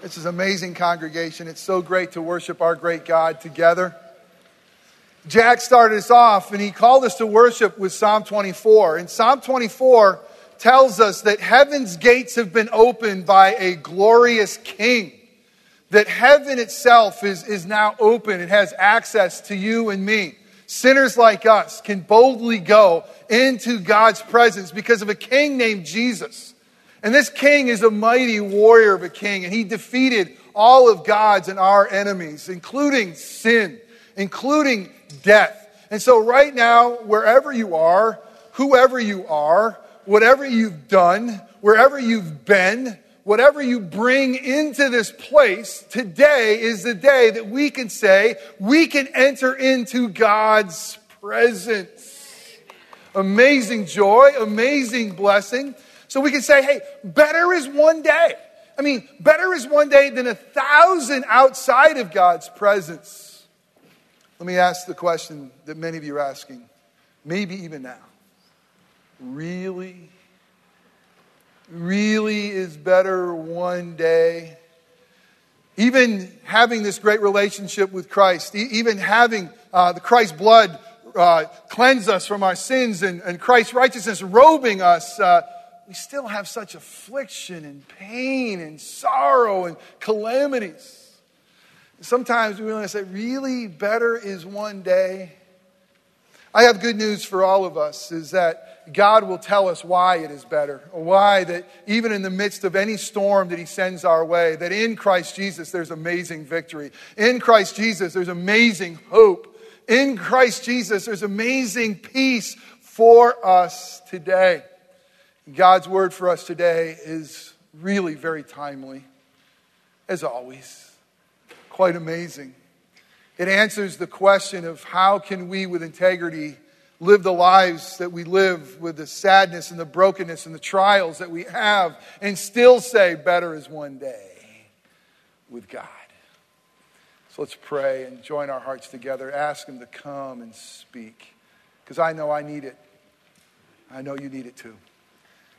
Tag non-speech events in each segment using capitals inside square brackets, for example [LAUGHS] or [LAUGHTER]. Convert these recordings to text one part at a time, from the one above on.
This is an amazing congregation. It's so great to worship our great God together. Jack started us off and he called us to worship with Psalm 24. And Psalm 24 tells us that heaven's gates have been opened by a glorious king. That heaven itself is, is now open. It has access to you and me. Sinners like us can boldly go into God's presence because of a king named Jesus. And this king is a mighty warrior of a king, and he defeated all of God's and our enemies, including sin, including death. And so, right now, wherever you are, whoever you are, whatever you've done, wherever you've been, whatever you bring into this place, today is the day that we can say we can enter into God's presence. Amazing joy, amazing blessing. So we can say, hey, better is one day. I mean, better is one day than a thousand outside of God's presence. Let me ask the question that many of you are asking, maybe even now. Really? Really is better one day? Even having this great relationship with Christ, even having uh, the Christ blood uh, cleanse us from our sins and, and Christ's righteousness robing us. Uh, we still have such affliction and pain and sorrow and calamities. Sometimes we want to say, really, better is one day. I have good news for all of us is that God will tell us why it is better, why that even in the midst of any storm that He sends our way, that in Christ Jesus there's amazing victory. In Christ Jesus there's amazing hope. In Christ Jesus there's amazing peace for us today. God's word for us today is really very timely, as always. Quite amazing. It answers the question of how can we, with integrity, live the lives that we live with the sadness and the brokenness and the trials that we have and still say, better is one day with God. So let's pray and join our hearts together. Ask Him to come and speak because I know I need it. I know you need it too.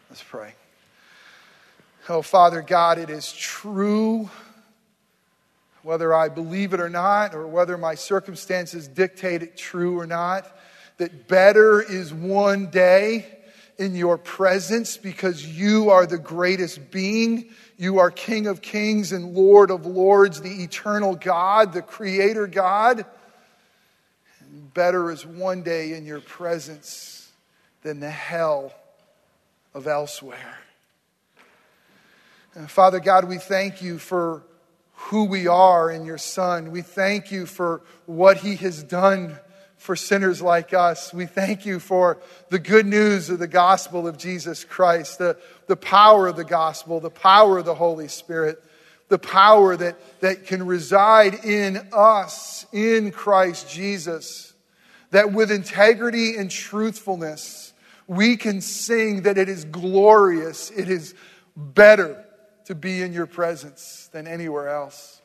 Let's pray. Oh, Father God, it is true, whether I believe it or not, or whether my circumstances dictate it true or not, that better is one day in your presence because you are the greatest being. You are King of kings and Lord of lords, the eternal God, the creator God. And better is one day in your presence than the hell of elsewhere. And Father God, we thank you for who we are in your Son. We thank you for what he has done for sinners like us. We thank you for the good news of the gospel of Jesus Christ, the, the power of the gospel, the power of the Holy Spirit, the power that, that can reside in us, in Christ Jesus, that with integrity and truthfulness, we can sing that it is glorious, it is better to be in your presence than anywhere else.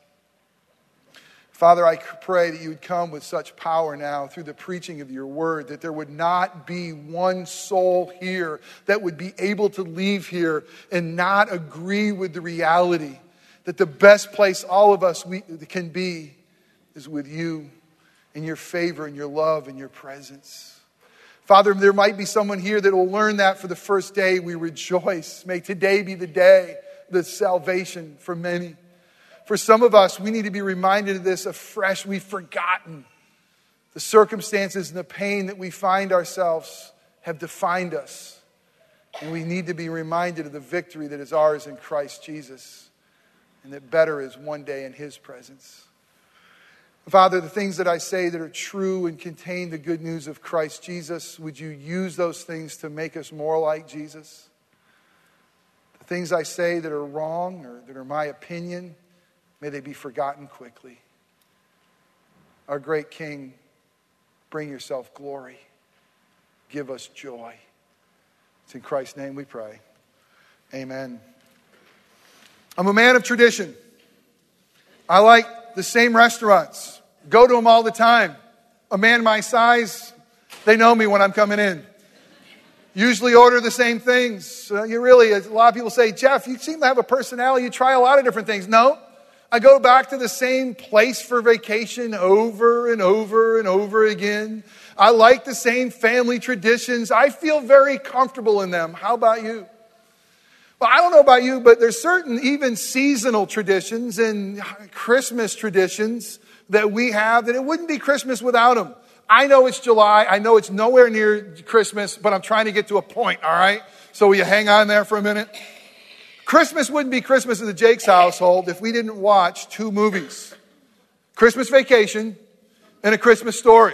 Father, I pray that you would come with such power now through the preaching of your word, that there would not be one soul here that would be able to leave here and not agree with the reality that the best place all of us we, can be is with you in your favor and your love and your presence. Father, there might be someone here that will learn that for the first day. We rejoice. May today be the day, the salvation for many. For some of us, we need to be reminded of this afresh. We've forgotten the circumstances and the pain that we find ourselves have defined us. And we need to be reminded of the victory that is ours in Christ Jesus, and that better is one day in His presence. Father, the things that I say that are true and contain the good news of Christ Jesus, would you use those things to make us more like Jesus? The things I say that are wrong or that are my opinion, may they be forgotten quickly. Our great King, bring yourself glory. Give us joy. It's in Christ's name we pray. Amen. I'm a man of tradition. I like the same restaurants, go to them all the time. A man my size, they know me when I'm coming in. Usually order the same things. Uh, you really, a lot of people say, Jeff, you seem to have a personality. You try a lot of different things. No, I go back to the same place for vacation over and over and over again. I like the same family traditions. I feel very comfortable in them. How about you? I don't know about you, but there's certain even seasonal traditions and Christmas traditions that we have that it wouldn't be Christmas without them. I know it's July. I know it's nowhere near Christmas, but I'm trying to get to a point, all right? So will you hang on there for a minute? Christmas wouldn't be Christmas in the Jake's household if we didn't watch two movies Christmas Vacation and A Christmas Story.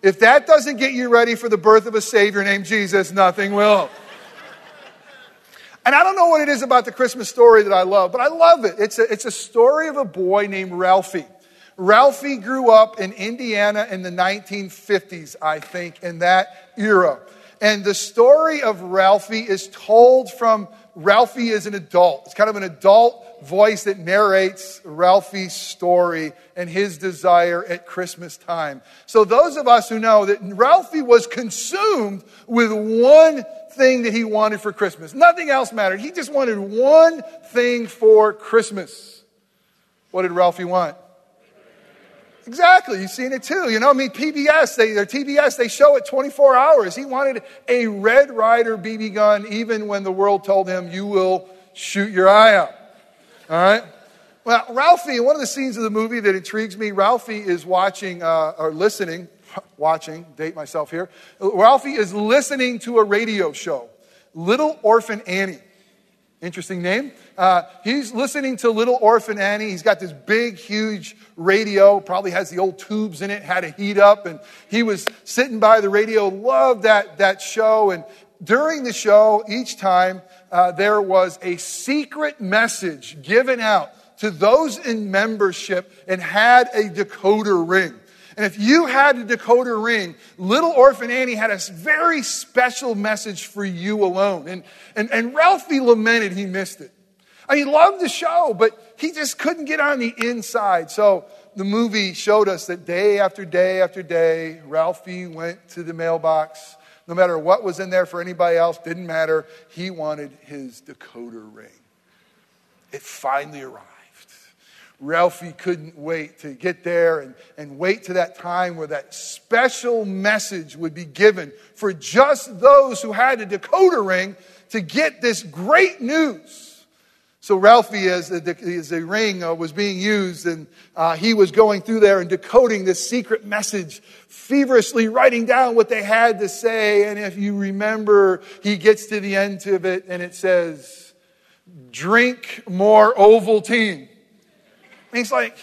If that doesn't get you ready for the birth of a Savior named Jesus, nothing will. And I don't know what it is about the Christmas story that I love, but I love it. It's a, it's a story of a boy named Ralphie. Ralphie grew up in Indiana in the 1950s, I think, in that era. And the story of Ralphie is told from Ralphie as an adult. It's kind of an adult voice that narrates Ralphie's story and his desire at Christmas time. So, those of us who know that Ralphie was consumed with one thing that he wanted for Christmas, nothing else mattered. He just wanted one thing for Christmas. What did Ralphie want? Exactly. You've seen it too. You know, I mean, PBS, they, or TBS, they show it 24 hours. He wanted a Red Ryder BB gun even when the world told him, you will shoot your eye out. All right? Well, Ralphie, one of the scenes of the movie that intrigues me, Ralphie is watching, uh, or listening, watching, date myself here. Ralphie is listening to a radio show, Little Orphan Annie. Interesting name. Uh, he's listening to Little Orphan Annie. He's got this big, huge radio, probably has the old tubes in it, had to heat up. And he was sitting by the radio, loved that, that show. And during the show, each time, uh, there was a secret message given out to those in membership and had a decoder ring. And if you had a decoder ring, little orphan Annie had a very special message for you alone. And, and, and Ralphie lamented he missed it. I mean, he loved the show, but he just couldn't get on the inside. So the movie showed us that day after day after day, Ralphie went to the mailbox. No matter what was in there for anybody else, didn't matter. He wanted his decoder ring. It finally arrived. Ralphie couldn't wait to get there and, and wait to that time where that special message would be given for just those who had a decoder ring to get this great news. So Ralphie, as the, as the ring uh, was being used, and uh, he was going through there and decoding this secret message, feverishly writing down what they had to say. And if you remember, he gets to the end of it, and it says, "Drink more Ovaltine." And he's like,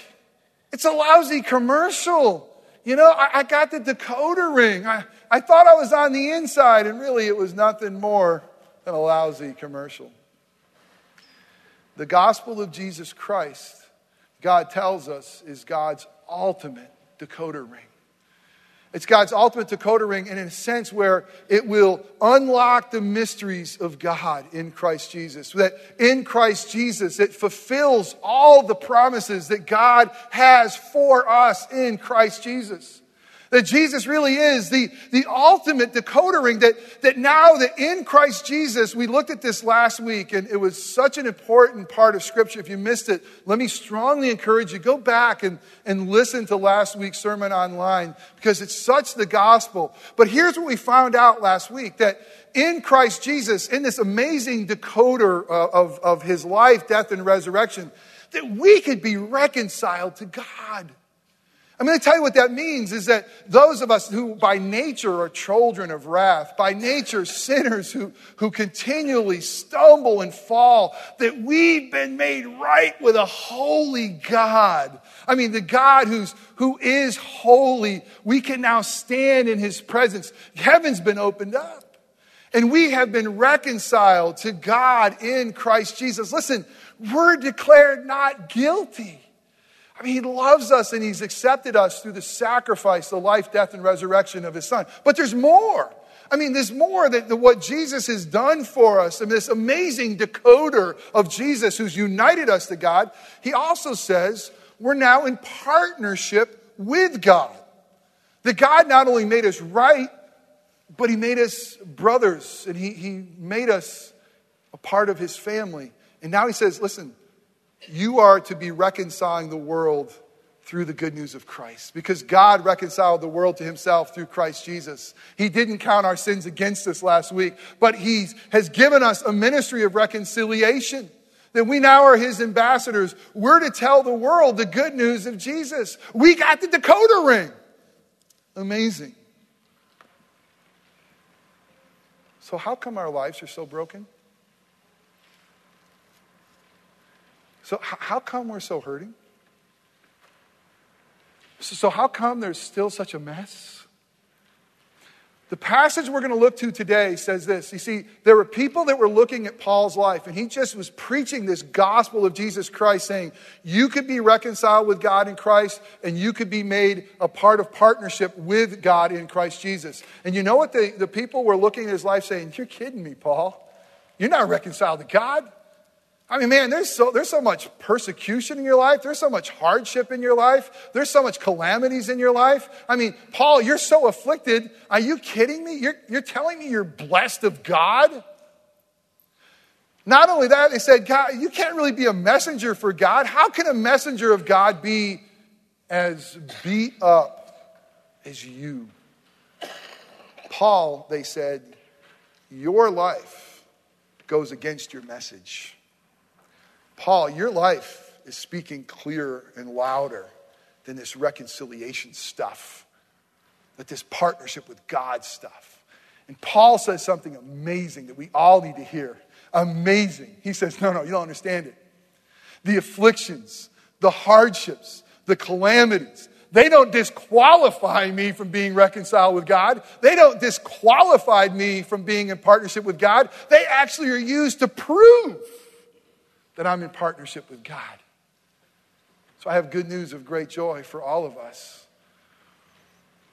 it's a lousy commercial. You know, I, I got the decoder ring. I, I thought I was on the inside, and really it was nothing more than a lousy commercial. The gospel of Jesus Christ, God tells us, is God's ultimate decoder ring. It's God's ultimate decoder ring, and in a sense, where it will unlock the mysteries of God in Christ Jesus. That in Christ Jesus, it fulfills all the promises that God has for us in Christ Jesus. That Jesus really is the, the ultimate decodering that, that now that in Christ Jesus, we looked at this last week and it was such an important part of scripture. If you missed it, let me strongly encourage you, go back and, and listen to last week's sermon online because it's such the gospel. But here's what we found out last week that in Christ Jesus, in this amazing decoder uh, of, of his life, death, and resurrection, that we could be reconciled to God. I'm going to tell you what that means is that those of us who by nature are children of wrath, by nature sinners who, who continually stumble and fall, that we've been made right with a holy God. I mean, the God who's, who is holy, we can now stand in his presence. Heaven's been opened up. And we have been reconciled to God in Christ Jesus. Listen, we're declared not guilty. I mean, he loves us and he's accepted us through the sacrifice, the life, death, and resurrection of his son. But there's more. I mean, there's more that what Jesus has done for us and this amazing decoder of Jesus who's united us to God. He also says we're now in partnership with God. That God not only made us right, but he made us brothers and he, he made us a part of his family. And now he says, listen, you are to be reconciling the world through the good news of Christ. Because God reconciled the world to himself through Christ Jesus. He didn't count our sins against us last week, but he has given us a ministry of reconciliation. That we now are his ambassadors. We're to tell the world the good news of Jesus. We got the decoder ring. Amazing. So, how come our lives are so broken? So, how come we're so hurting? So, how come there's still such a mess? The passage we're going to look to today says this. You see, there were people that were looking at Paul's life, and he just was preaching this gospel of Jesus Christ, saying, You could be reconciled with God in Christ, and you could be made a part of partnership with God in Christ Jesus. And you know what? The, the people were looking at his life saying, You're kidding me, Paul. You're not reconciled to God. I mean, man, there's so, there's so much persecution in your life. There's so much hardship in your life. There's so much calamities in your life. I mean, Paul, you're so afflicted. Are you kidding me? You're, you're telling me you're blessed of God? Not only that, they said, God, you can't really be a messenger for God. How can a messenger of God be as beat up as you? Paul, they said, your life goes against your message. Paul, your life is speaking clearer and louder than this reconciliation stuff, that this partnership with God stuff. And Paul says something amazing that we all need to hear. Amazing. He says, No, no, you don't understand it. The afflictions, the hardships, the calamities, they don't disqualify me from being reconciled with God. They don't disqualify me from being in partnership with God. They actually are used to prove that I'm in partnership with God. So I have good news of great joy for all of us.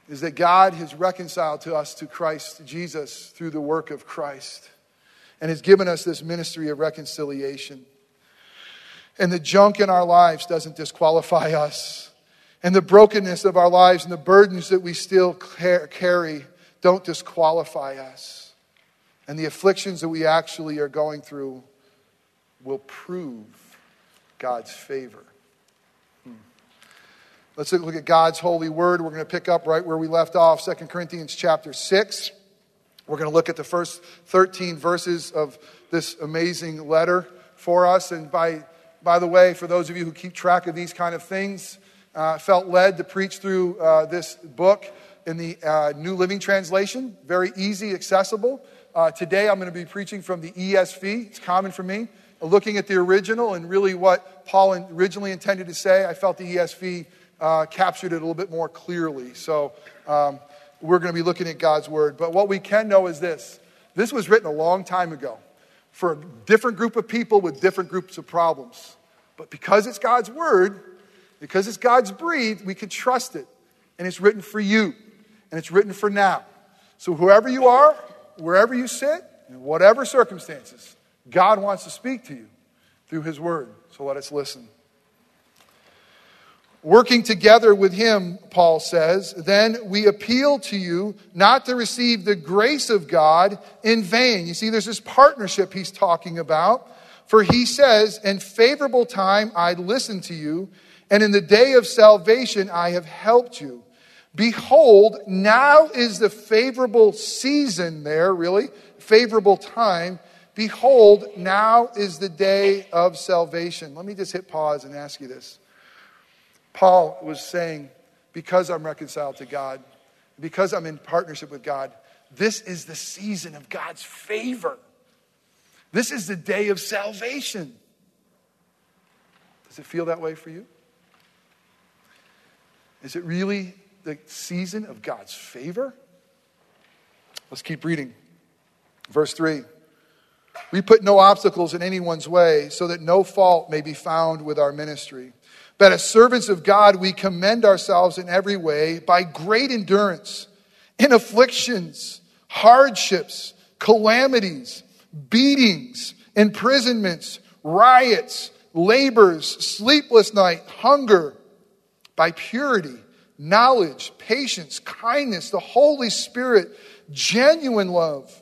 Is that God has reconciled to us to Christ Jesus through the work of Christ and has given us this ministry of reconciliation. And the junk in our lives doesn't disqualify us. And the brokenness of our lives and the burdens that we still carry don't disqualify us. And the afflictions that we actually are going through will prove God's favor. Hmm. Let's look at God's holy word. We're going to pick up right where we left off, 2 Corinthians chapter 6. We're going to look at the first 13 verses of this amazing letter for us. And by, by the way, for those of you who keep track of these kind of things, uh, felt led to preach through uh, this book in the uh, New Living Translation. Very easy, accessible. Uh, today I'm going to be preaching from the ESV. It's common for me looking at the original and really what Paul originally intended to say, I felt the ESV uh, captured it a little bit more clearly. So um, we're going to be looking at God's word. But what we can know is this this was written a long time ago for a different group of people with different groups of problems. But because it's God's word, because it's God's breathed, we can trust it. And it's written for you, and it's written for now. So whoever you are, wherever you sit, in whatever circumstances, God wants to speak to you through His Word. So let us listen. Working together with Him, Paul says, then we appeal to you not to receive the grace of God in vain. You see, there's this partnership he's talking about. For he says, In favorable time I listened to you, and in the day of salvation I have helped you. Behold, now is the favorable season there, really, favorable time Behold, now is the day of salvation. Let me just hit pause and ask you this. Paul was saying, because I'm reconciled to God, because I'm in partnership with God, this is the season of God's favor. This is the day of salvation. Does it feel that way for you? Is it really the season of God's favor? Let's keep reading. Verse 3. We put no obstacles in anyone's way so that no fault may be found with our ministry. But as servants of God, we commend ourselves in every way by great endurance in afflictions, hardships, calamities, beatings, imprisonments, riots, labors, sleepless night, hunger, by purity, knowledge, patience, kindness, the Holy Spirit, genuine love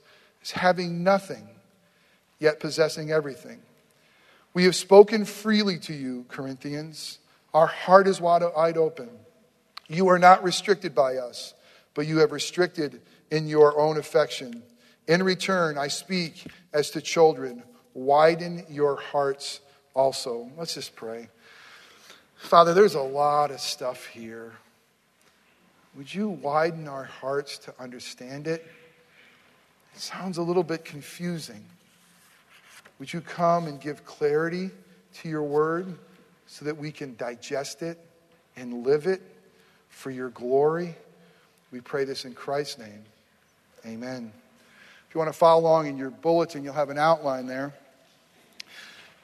is having nothing, yet possessing everything. We have spoken freely to you, Corinthians. Our heart is wide open. You are not restricted by us, but you have restricted in your own affection. In return, I speak as to children. Widen your hearts also. Let's just pray. Father, there's a lot of stuff here. Would you widen our hearts to understand it? Sounds a little bit confusing. Would you come and give clarity to your word so that we can digest it and live it for your glory? We pray this in Christ's name. Amen. If you want to follow along in your bulletin, you'll have an outline there.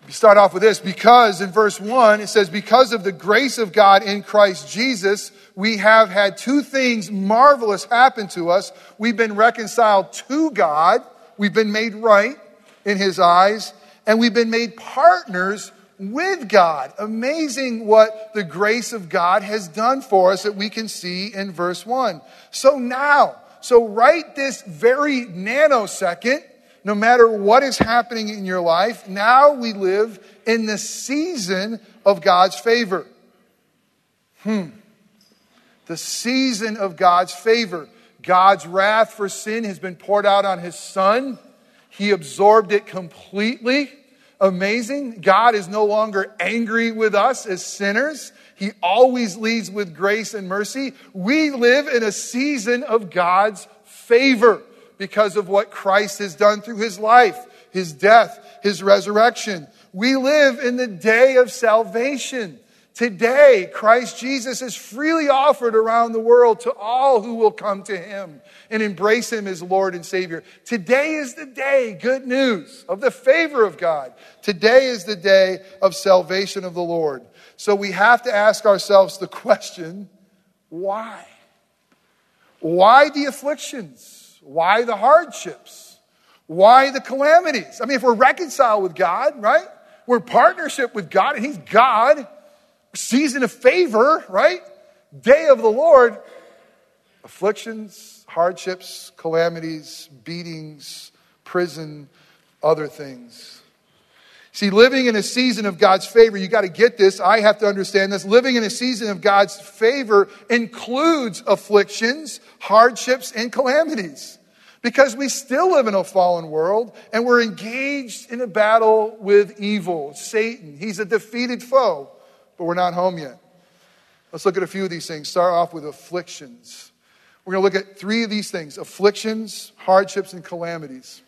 We start off with this because in verse 1 it says, Because of the grace of God in Christ Jesus, we have had two things marvelous happen to us. We've been reconciled to God, we've been made right in His eyes, and we've been made partners with God. Amazing what the grace of God has done for us that we can see in verse 1. So now, so right this very nanosecond, no matter what is happening in your life, now we live in the season of God's favor. Hmm. The season of God's favor. God's wrath for sin has been poured out on his son. He absorbed it completely. Amazing. God is no longer angry with us as sinners. He always leads with grace and mercy. We live in a season of God's favor because of what Christ has done through his life, his death, his resurrection. We live in the day of salvation. Today, Christ Jesus is freely offered around the world to all who will come to him and embrace him as Lord and Savior. Today is the day, good news, of the favor of God. Today is the day of salvation of the Lord. So we have to ask ourselves the question why? Why the afflictions? Why the hardships? Why the calamities? I mean, if we're reconciled with God, right? We're in partnership with God, and He's God. Season of favor, right? Day of the Lord. Afflictions, hardships, calamities, beatings, prison, other things. See, living in a season of God's favor, you got to get this. I have to understand this. Living in a season of God's favor includes afflictions, hardships, and calamities because we still live in a fallen world and we're engaged in a battle with evil, Satan. He's a defeated foe, but we're not home yet. Let's look at a few of these things. Start off with afflictions. We're going to look at three of these things afflictions, hardships, and calamities.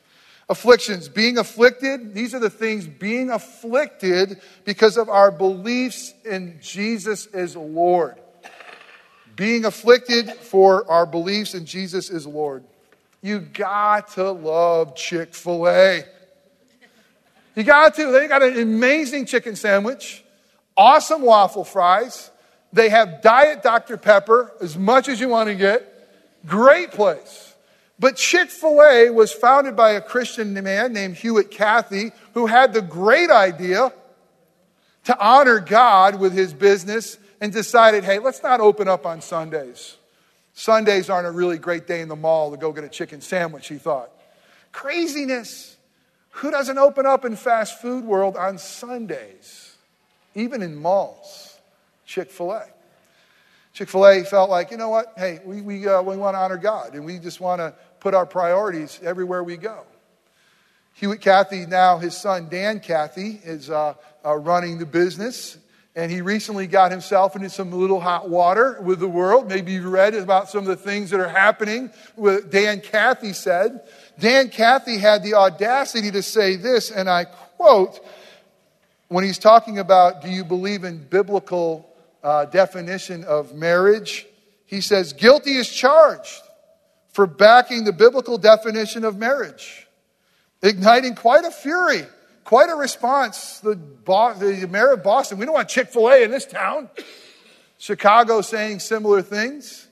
Afflictions, being afflicted, these are the things being afflicted because of our beliefs in Jesus as Lord. Being afflicted for our beliefs in Jesus as Lord. You got to love Chick fil A. You got to. They got an amazing chicken sandwich, awesome waffle fries. They have Diet Dr. Pepper, as much as you want to get. Great place. But Chick fil A was founded by a Christian man named Truett Cathy, who had the great idea to honor God with his business and decided, hey, let's not open up on Sundays. Sundays aren't a really great day in the mall to go get a chicken sandwich, he thought. Craziness. Who doesn't open up in fast food world on Sundays? Even in malls. Chick fil A. Chick fil A felt like, you know what? Hey, we, we, uh, we want to honor God and we just want to put our priorities everywhere we go. Truett Cathy, now his son Dan Cathy, is uh, uh, running the business. And he recently got himself into some little hot water with the world. Maybe you read about some of the things that are happening. With Dan Cathy said. Dan Cathy had the audacity to say this, and I quote, when he's talking about do you believe in biblical uh, definition of marriage, he says, guilty is charged for backing the biblical definition of marriage. igniting quite a fury, quite a response. The, the mayor of Boston, we don't want Chick fil A in this town. Chicago saying similar things.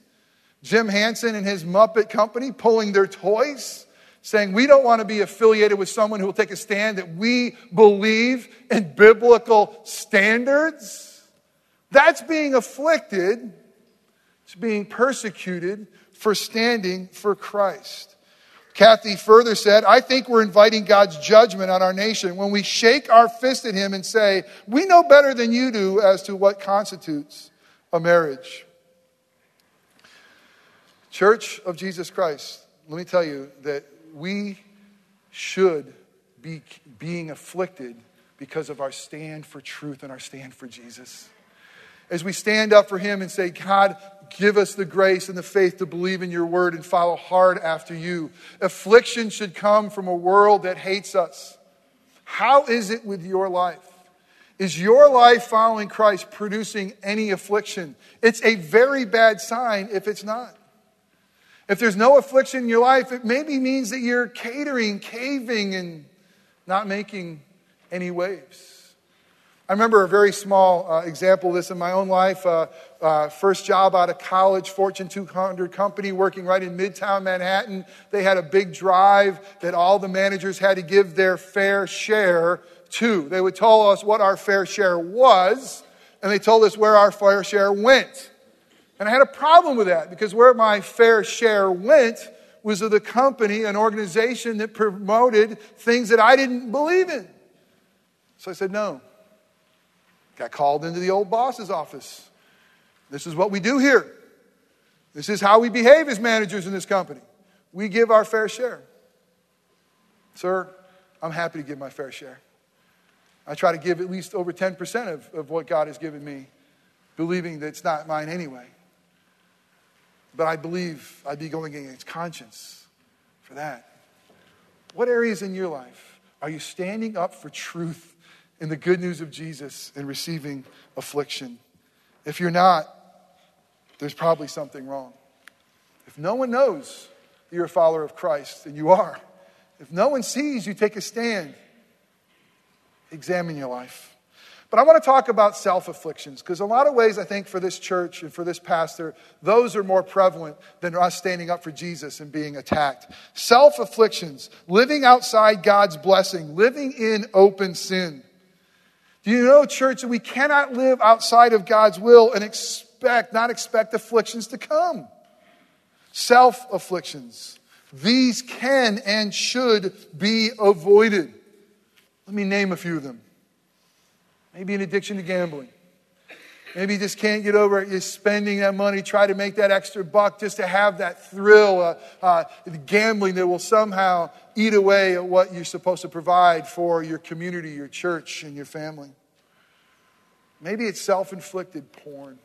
Jim Henson and his Muppet Company pulling their toys, saying, We don't want to be affiliated with someone who will take a stand that we believe in biblical standards. That's being afflicted, it's being persecuted for standing for Christ. Cathy further said, I think we're inviting God's judgment on our nation when we shake our fist at him and say, We know better than you do as to what constitutes a marriage. Church of Jesus Christ, let me tell you that we should be being afflicted because of our stand for truth and our stand for Jesus. As we stand up for Him and say, God, give us the grace and the faith to believe in your word and follow hard after you. Affliction should come from a world that hates us. How is it with your life? Is your life following Christ producing any affliction? It's a very bad sign if it's not. If there's no affliction in your life, it maybe means that you're catering, caving, and not making any waves. I remember a very small uh, example of this in my own life. Uh, uh, first job out of college, Fortune 200 company working right in Midtown Manhattan. They had a big drive that all the managers had to give their fair share to. They would tell us what our fair share was, and they told us where our fair share went. And I had a problem with that because where my fair share went was of the company, an organization that promoted things that I didn't believe in. So I said, no. Got called into the old boss's office. This is what we do here. This is how we behave as managers in this company. We give our fair share. Sir, I'm happy to give my fair share. I try to give at least over 10% of, of what God has given me, believing that it's not mine anyway. But I believe I'd be going against conscience for that. What areas in your life are you standing up for truth in the good news of Jesus and receiving affliction. If you're not, there's probably something wrong. If no one knows you're a follower of Christ, and you are, if no one sees you take a stand, examine your life. But I want to talk about self afflictions because, a lot of ways, I think for this church and for this pastor, those are more prevalent than us standing up for Jesus and being attacked. Self afflictions, living outside God's blessing, living in open sin. Do you know, church, that we cannot live outside of God's will and expect, not expect afflictions to come? Self afflictions. These can and should be avoided. Let me name a few of them. Maybe an addiction to gambling. Maybe you just can't get over it. You're spending that money, try to make that extra buck just to have that thrill, uh, uh, gambling that will somehow eat away at what you're supposed to provide for your community, your church, and your family. Maybe it's self inflicted porn.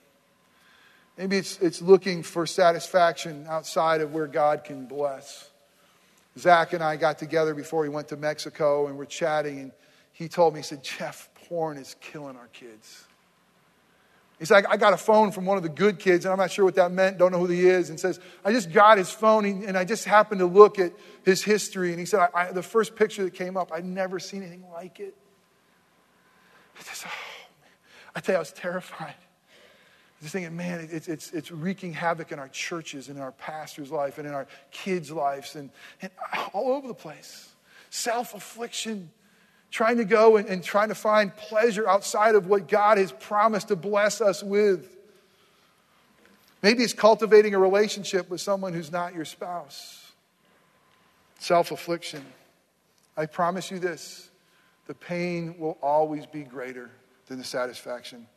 Maybe it's, it's looking for satisfaction outside of where God can bless. Zach and I got together before we went to Mexico and we're chatting, and he told me, he said, Jeff, porn is killing our kids. He said, I got a phone from one of the good kids, and I'm not sure what that meant, don't know who he is, and says, I just got his phone, and I just happened to look at his history. And he said, I, I, the first picture that came up, I'd never seen anything like it. I just, oh. I tell you, I was terrified. Just thinking, man, it's, it's, it's wreaking havoc in our churches and in our pastor's life and in our kids' lives and, and all over the place. Self affliction, trying to go and, and trying to find pleasure outside of what God has promised to bless us with. Maybe it's cultivating a relationship with someone who's not your spouse. Self affliction. I promise you this the pain will always be greater than the satisfaction.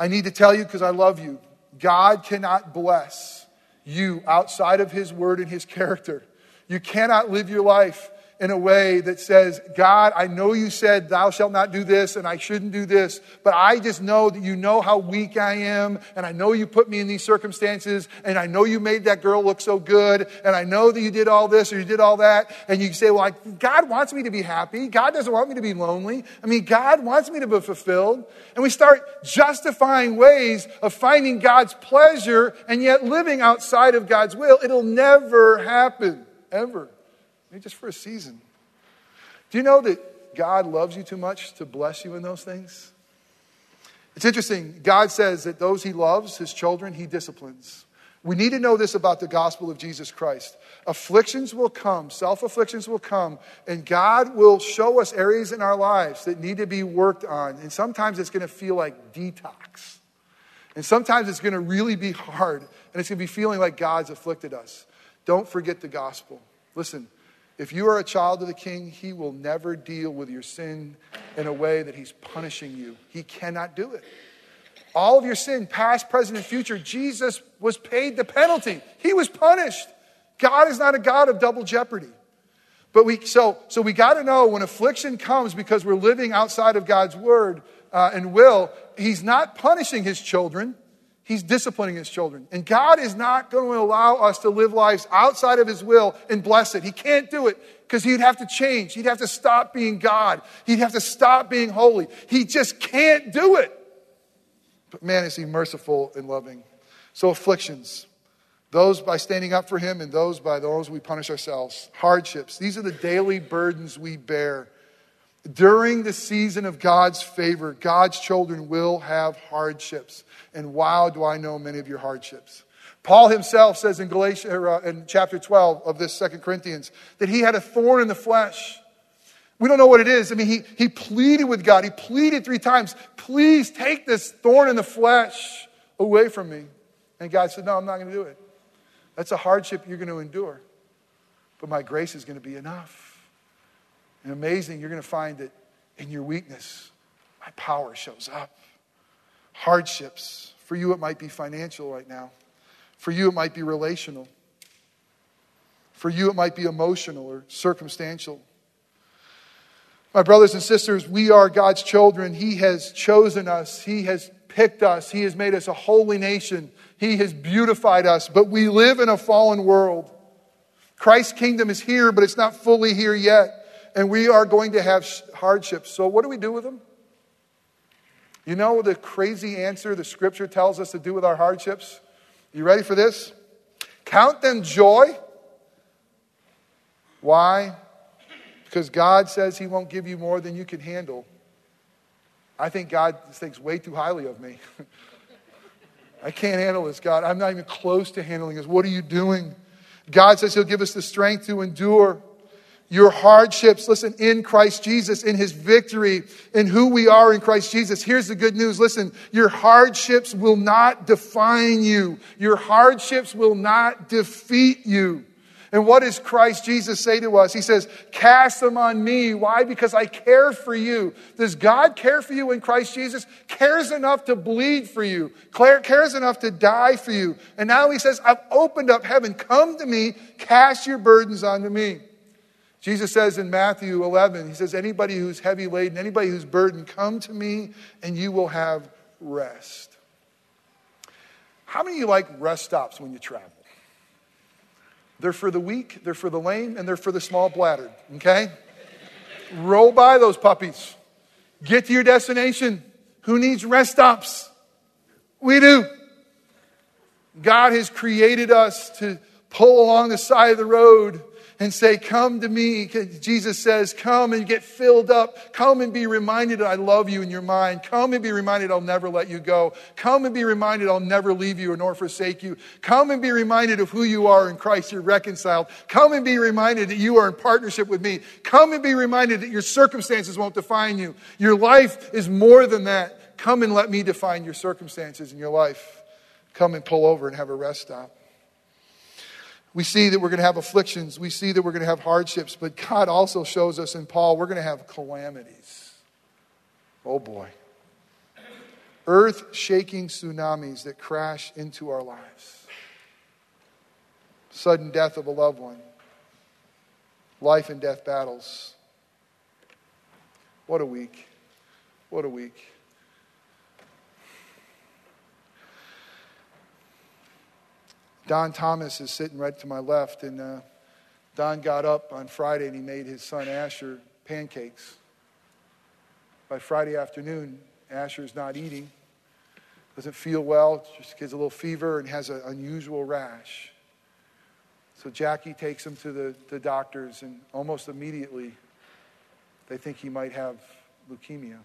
I need to tell you because I love you God cannot bless you outside of His word and His character. You cannot live your life in a way that says, God, I know you said thou shalt not do this and I shouldn't do this, but I just know that you know how weak I am and I know you put me in these circumstances and I know you made that girl look so good and I know that you did all this or you did all that. And you say, well, God wants me to be happy. God doesn't want me to be lonely. I mean, God wants me to be fulfilled. And we start justifying ways of finding God's pleasure and yet living outside of God's will. It'll never happen, ever maybe just for a season. Do you know that God loves you too much to bless you in those things? It's interesting. God says that those he loves, his children, he disciplines. We need to know this about the gospel of Jesus Christ. Afflictions will come, self afflictions will come, and God will show us areas in our lives that need to be worked on. And sometimes it's going to feel like detox. And sometimes it's going to really be hard, and it's going to be feeling like God's afflicted us. Don't forget the gospel. Listen, if you are a child of the king, he will never deal with your sin in a way that he's punishing you. He cannot do it. All of your sin, past, present, and future, Jesus was paid the penalty. He was punished. God is not a God of double jeopardy. But we, so, so we got to know when affliction comes because we're living outside of God's word uh, and will, He's not punishing His children. He's disciplining his children. And God is not going to allow us to live lives outside of his will and bless it. He can't do it because he'd have to change. He'd have to stop being God. He'd have to stop being holy. He just can't do it. But man, is he merciful and loving. So, afflictions, those by standing up for him and those by those we punish ourselves. Hardships, these are the daily burdens we bear. During the season of God's favor, God's children will have hardships. And wow, do I know many of your hardships. Paul himself says in Galatia, uh, in chapter 12 of this Second Corinthians, that he had a thorn in the flesh. We don't know what it is. I mean, he, he pleaded with God. He pleaded three times, please take this thorn in the flesh away from me. And God said, no, I'm not going to do it. That's a hardship you're going to endure. But my grace is going to be enough. And amazing, you're going to find that in your weakness, my power shows up. Hardships. For you, it might be financial right now. For you, it might be relational. For you, it might be emotional or circumstantial. My brothers and sisters, we are God's children. He has chosen us, He has picked us, He has made us a holy nation, He has beautified us, but we live in a fallen world. Christ's kingdom is here, but it's not fully here yet and we are going to have hardships. So, what do we do with them? You know the crazy answer the scripture tells us to do with our hardships? You ready for this? Count them joy. Why? Because God says He won't give you more than you can handle. I think God thinks way too highly of me. [LAUGHS] I can't handle this, God. I'm not even close to handling this. What are you doing? God says He'll give us the strength to endure your hardships, listen, in Christ Jesus, in his victory, in who we are in Christ Jesus. Here's the good news. Listen, your hardships will not define you. Your hardships will not defeat you. And what does Christ Jesus say to us? He says, Cast them on me. Why? Because I care for you. Does God care for you in Christ Jesus? Cares enough to bleed for you, cares enough to die for you. And now he says, I've opened up heaven. Come to me, cast your burdens onto me. Jesus says in Matthew 11, He says, Anybody who's heavy laden, anybody who's burdened, come to me and you will have rest. How many of you like rest stops when you travel? They're for the weak, they're for the lame, and they're for the small bladdered, okay? Roll by those puppies. Get to your destination. Who needs rest stops? We do. God has created us to pull along the side of the road and say, Come to me. Jesus says, Come and get filled up. Come and be reminded I love you in your mind. Come and be reminded I'll never let you go. Come and be reminded I'll never leave you nor forsake you. Come and be reminded of who you are in Christ. You're reconciled. Come and be reminded that you are in partnership with me. Come and be reminded that your circumstances won't define you. Your life is more than that. Come and let me define your circumstances in your life. Come and pull over and have a rest stop. We see that we're going to have afflictions. We see that we're going to have hardships. But God also shows us in Paul, we're going to have calamities. Oh boy. Earth shaking tsunamis that crash into our lives. Sudden death of a loved one. Life and death battles. What a week. What a week. Don Thomas is sitting right to my left, and uh, Don got up on Friday and he made his son Asher pancakes. By Friday afternoon, Asher's not eating, doesn't feel well, just gets a little fever and has an unusual rash. So Jackie takes him to the, the doctors, and almost immediately, they think he might have leukemia.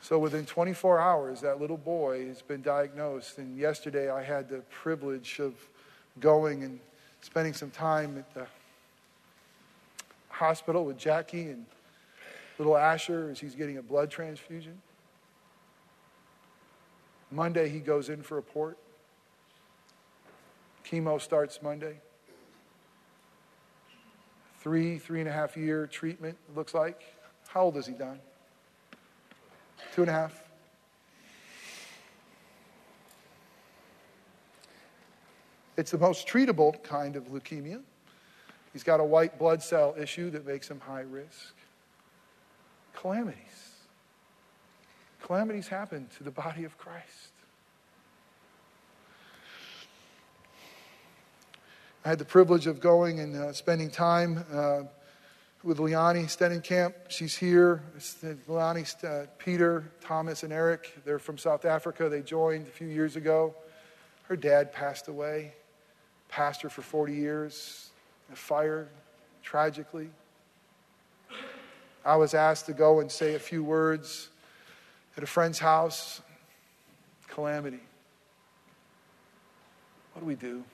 So within 24 hours, that little boy has been diagnosed. And yesterday, I had the privilege of going and spending some time at the hospital with Jackie and little Asher as he's getting a blood transfusion. Monday, he goes in for a port. Chemo starts Monday. Three, three and a half year treatment, looks like. How old is he, Don? Two and a half. It's the most treatable kind of leukemia. He's got a white blood cell issue that makes him high risk. Calamities. Calamities happen to the body of Christ. I had the privilege of going and uh, spending time uh, with Liani Stenenkamp. She's here. Liani, uh, Peter, Thomas, and Eric. They're from South Africa. They joined a few years ago. Her dad passed away, pastor for 40 years, a fire, tragically. I was asked to go and say a few words at a friend's house. Calamity. What do we do?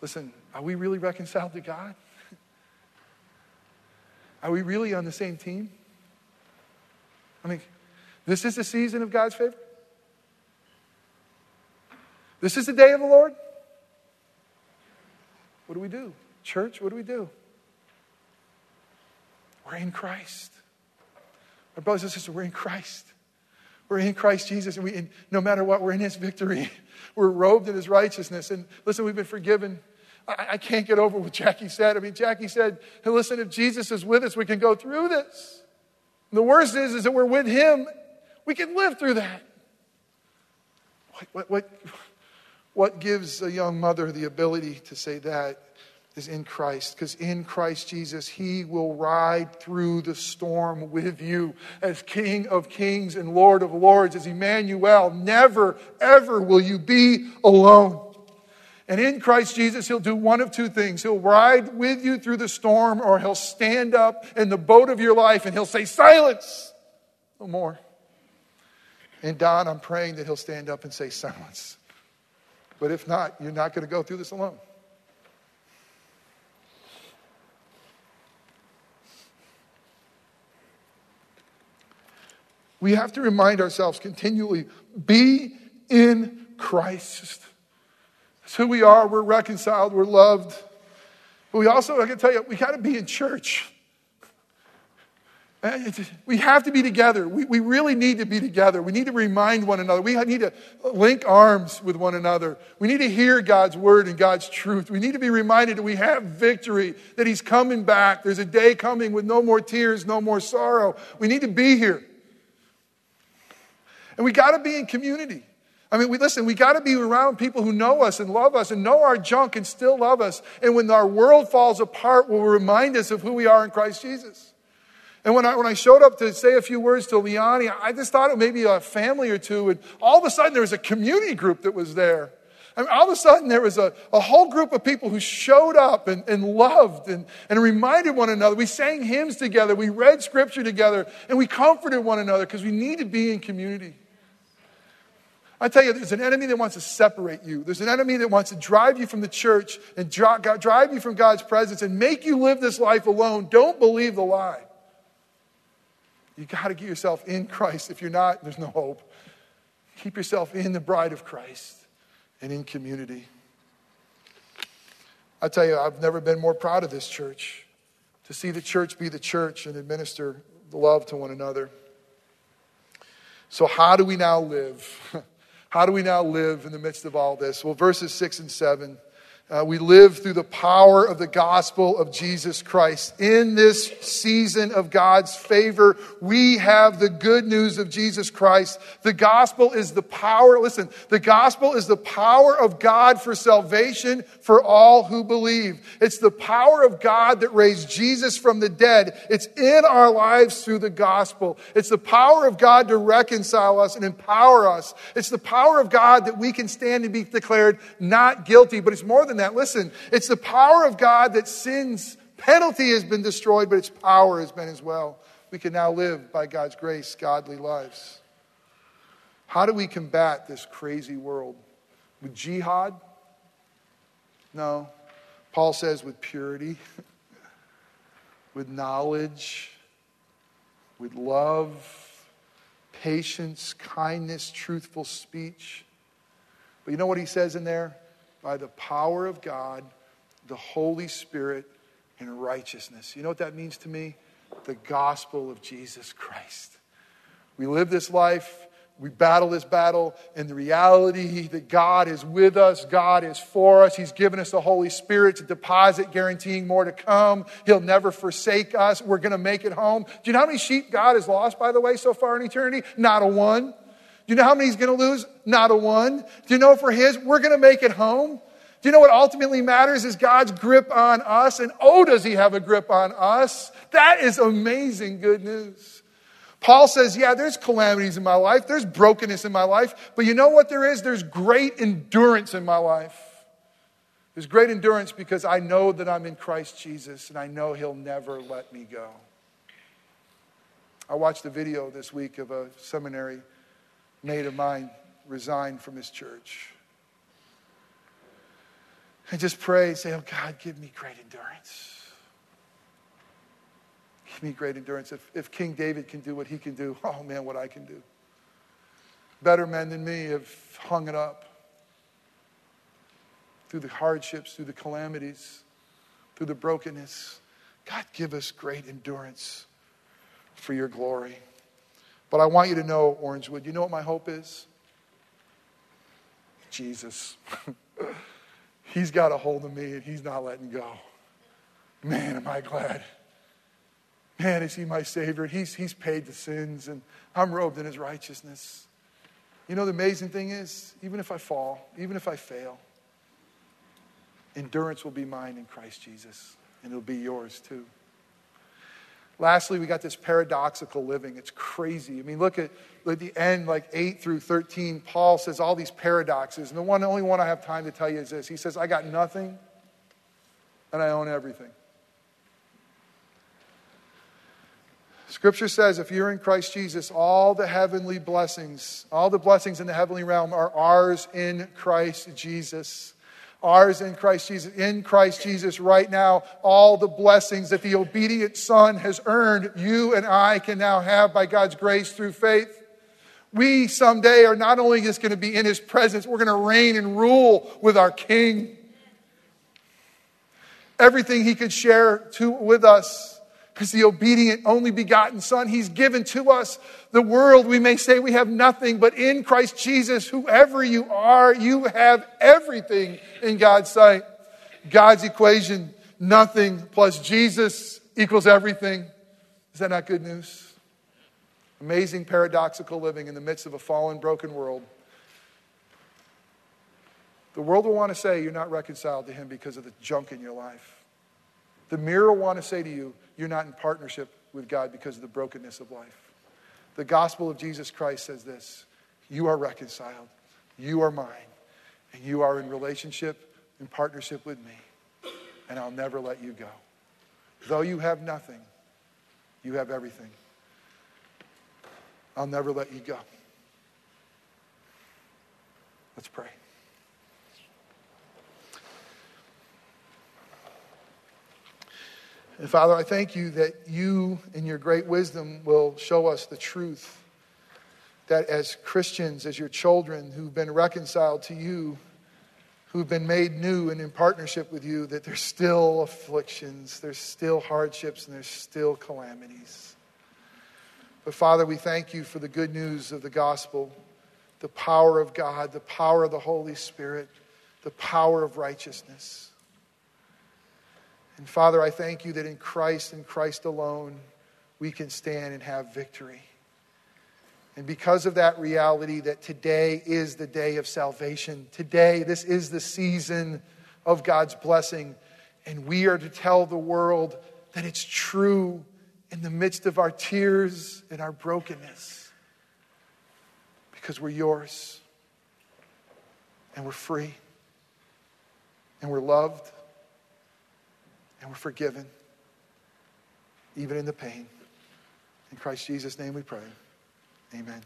Listen, are we really reconciled to God? Are we really on the same team? I mean, this is the season of God's favor. This is the day of the Lord. What do we do? Church, what do we do? We're in Christ. Our brothers and sisters, we're in Christ. We're in Christ Jesus, and, we, and no matter what, we're in His victory. [LAUGHS] We're robed in His righteousness. And listen, we've been forgiven. I, I can't get over what Jackie said. I mean, Jackie said, hey, listen, if Jesus is with us, we can go through this. And the worst is, is that we're with Him. We can live through that. What, what, what, what gives a young mother the ability to say that is in Christ, because in Christ Jesus, He will ride through the storm with you as King of kings and Lord of lords, as Emmanuel. Never, ever will you be alone. And in Christ Jesus, He'll do one of two things. He'll ride with you through the storm, or He'll stand up in the boat of your life and He'll say, Silence! No more. And Don, I'm praying that He'll stand up and say, Silence. But if not, you're not going to go through this alone. We have to remind ourselves continually be in Christ. That's who we are. We're reconciled, we're loved. But we also, I can tell you, we got to be in church. Eh, we have to be together. We, we really need to be together. We need to remind one another. We need to link arms with one another. We need to hear God's word and God's truth. We need to be reminded that we have victory, that He's coming back. There's a day coming with no more tears, no more sorrow. We need to be here. And we got to be in community. I mean, we listen, we got to be around people who know us and love us and know our junk and still love us. And when our world falls apart, will remind us of who we are in Christ Jesus. And when I, when I showed up to say a few words to Liani, I just thought it maybe a family or two. And all of a sudden, there was a community group that was there. I mean, all of a sudden, there was a, a whole group of people who showed up and, and loved and, and reminded one another. We sang hymns together, we read scripture together, and we comforted one another because we need to be in community. I tell you, there's an enemy that wants to separate you. There's an enemy that wants to drive you from the church and drive you from God's presence and make you live this life alone. Don't believe the lie. You got to get yourself in Christ. If you're not, there's no hope. Keep yourself in the bride of Christ and in community. I tell you, I've never been more proud of this church to see the church be the church and administer the love to one another. So, how do we now live? [LAUGHS] How do we now live in the midst of all this? Well, verses 6 and 7 uh, we live through the power of the gospel of Jesus Christ. In this season of God's favor, we have the good news of Jesus Christ. The gospel is the power, listen, the gospel is the power of God for salvation for all who believe. It's the power of God that raised Jesus from the dead. It's in our lives through the gospel. It's the power of God to reconcile us and empower us. It's the power of God that we can stand and be declared not guilty, but it's more than that. Listen, it's the power of God that sins penalty has been destroyed, but its power has been as well. We can now live by God's grace, godly lives. How do we combat this crazy world? With jihad? No. Paul says with purity, [LAUGHS] with knowledge, with love, patience, kindness, truthful speech. But you know what he says in there? By the power of God, the Holy Spirit, and righteousness. You know what that means to me? The gospel of Jesus Christ. We live this life we battle this battle and the reality that God is with us, God is for us. He's given us the Holy Spirit to deposit, guaranteeing more to come. He'll never forsake us. We're going to make it home. Do you know how many sheep God has lost, by the way, so far in eternity? Not a one. Do you know how many he's going to lose? Not a one. Do you know for his, we're going to make it home? Do you know what ultimately matters is God's grip on us? And oh, does he have a grip on us? That is amazing good news. Paul says, Yeah, there's calamities in my life, there's brokenness in my life, but you know what there is? There's great endurance in my life. There's great endurance because I know that I'm in Christ Jesus and I know He'll never let me go. I watched a video this week of a seminary mate of mine resign from his church. And just pray, say, Oh God, give me great endurance Give me great endurance. If, if King David can do what he can do, oh man, what I can do. Better men than me have hung it up through the hardships, through the calamities, through the brokenness. God, give us great endurance for your glory. But I want you to know, Orangewood, you know what my hope is? Jesus. [LAUGHS] he's got a hold of me and he's not letting go. Man, am I glad. Man, is he my Savior? He's, he's paid the sins, and I'm robed in his righteousness. You know, the amazing thing is, even if I fall, even if I fail, endurance will be mine in Christ Jesus, and it'll be yours too. Lastly, we got this paradoxical living. It's crazy. I mean, look at, look at the end, like 8 through 13. Paul says all these paradoxes. And the one, only one I have time to tell you is this He says, I got nothing, and I own everything. Scripture says if you're in Christ Jesus, all the heavenly blessings, all the blessings in the heavenly realm are ours in Christ Jesus. Ours in Christ Jesus. In Christ Jesus, right now, all the blessings that the obedient Son has earned, you and I can now have by God's grace through faith. We someday are not only just going to be in His presence, we're going to reign and rule with our King. Everything He could share to, with us because the obedient, only begotten Son, He's given to us the world. We may say we have nothing, but in Christ Jesus, whoever you are, you have everything in God's sight. God's equation, nothing plus Jesus equals everything. Is that not good news? Amazing paradoxical living in the midst of a fallen, broken world. The world will want to say you're not reconciled to Him because of the junk in your life. The mirror will want to say to you, you're not in partnership with God because of the brokenness of life. The gospel of Jesus Christ says this You are reconciled, you are mine, and you are in relationship, in partnership with me, and I'll never let you go. Though you have nothing, you have everything. I'll never let you go. Let's pray. And Father, I thank you that you, in your great wisdom, will show us the truth. That as Christians, as your children who've been reconciled to you, who've been made new and in partnership with you, that there's still afflictions, there's still hardships, and there's still calamities. But Father, we thank you for the good news of the gospel, the power of God, the power of the Holy Spirit, the power of righteousness. And Father, I thank you that in Christ and Christ alone, we can stand and have victory. And because of that reality, that today is the day of salvation. Today, this is the season of God's blessing. And we are to tell the world that it's true in the midst of our tears and our brokenness. Because we're yours. And we're free. And we're loved and we're forgiven, even in the pain. In Christ Jesus' name we pray. Amen.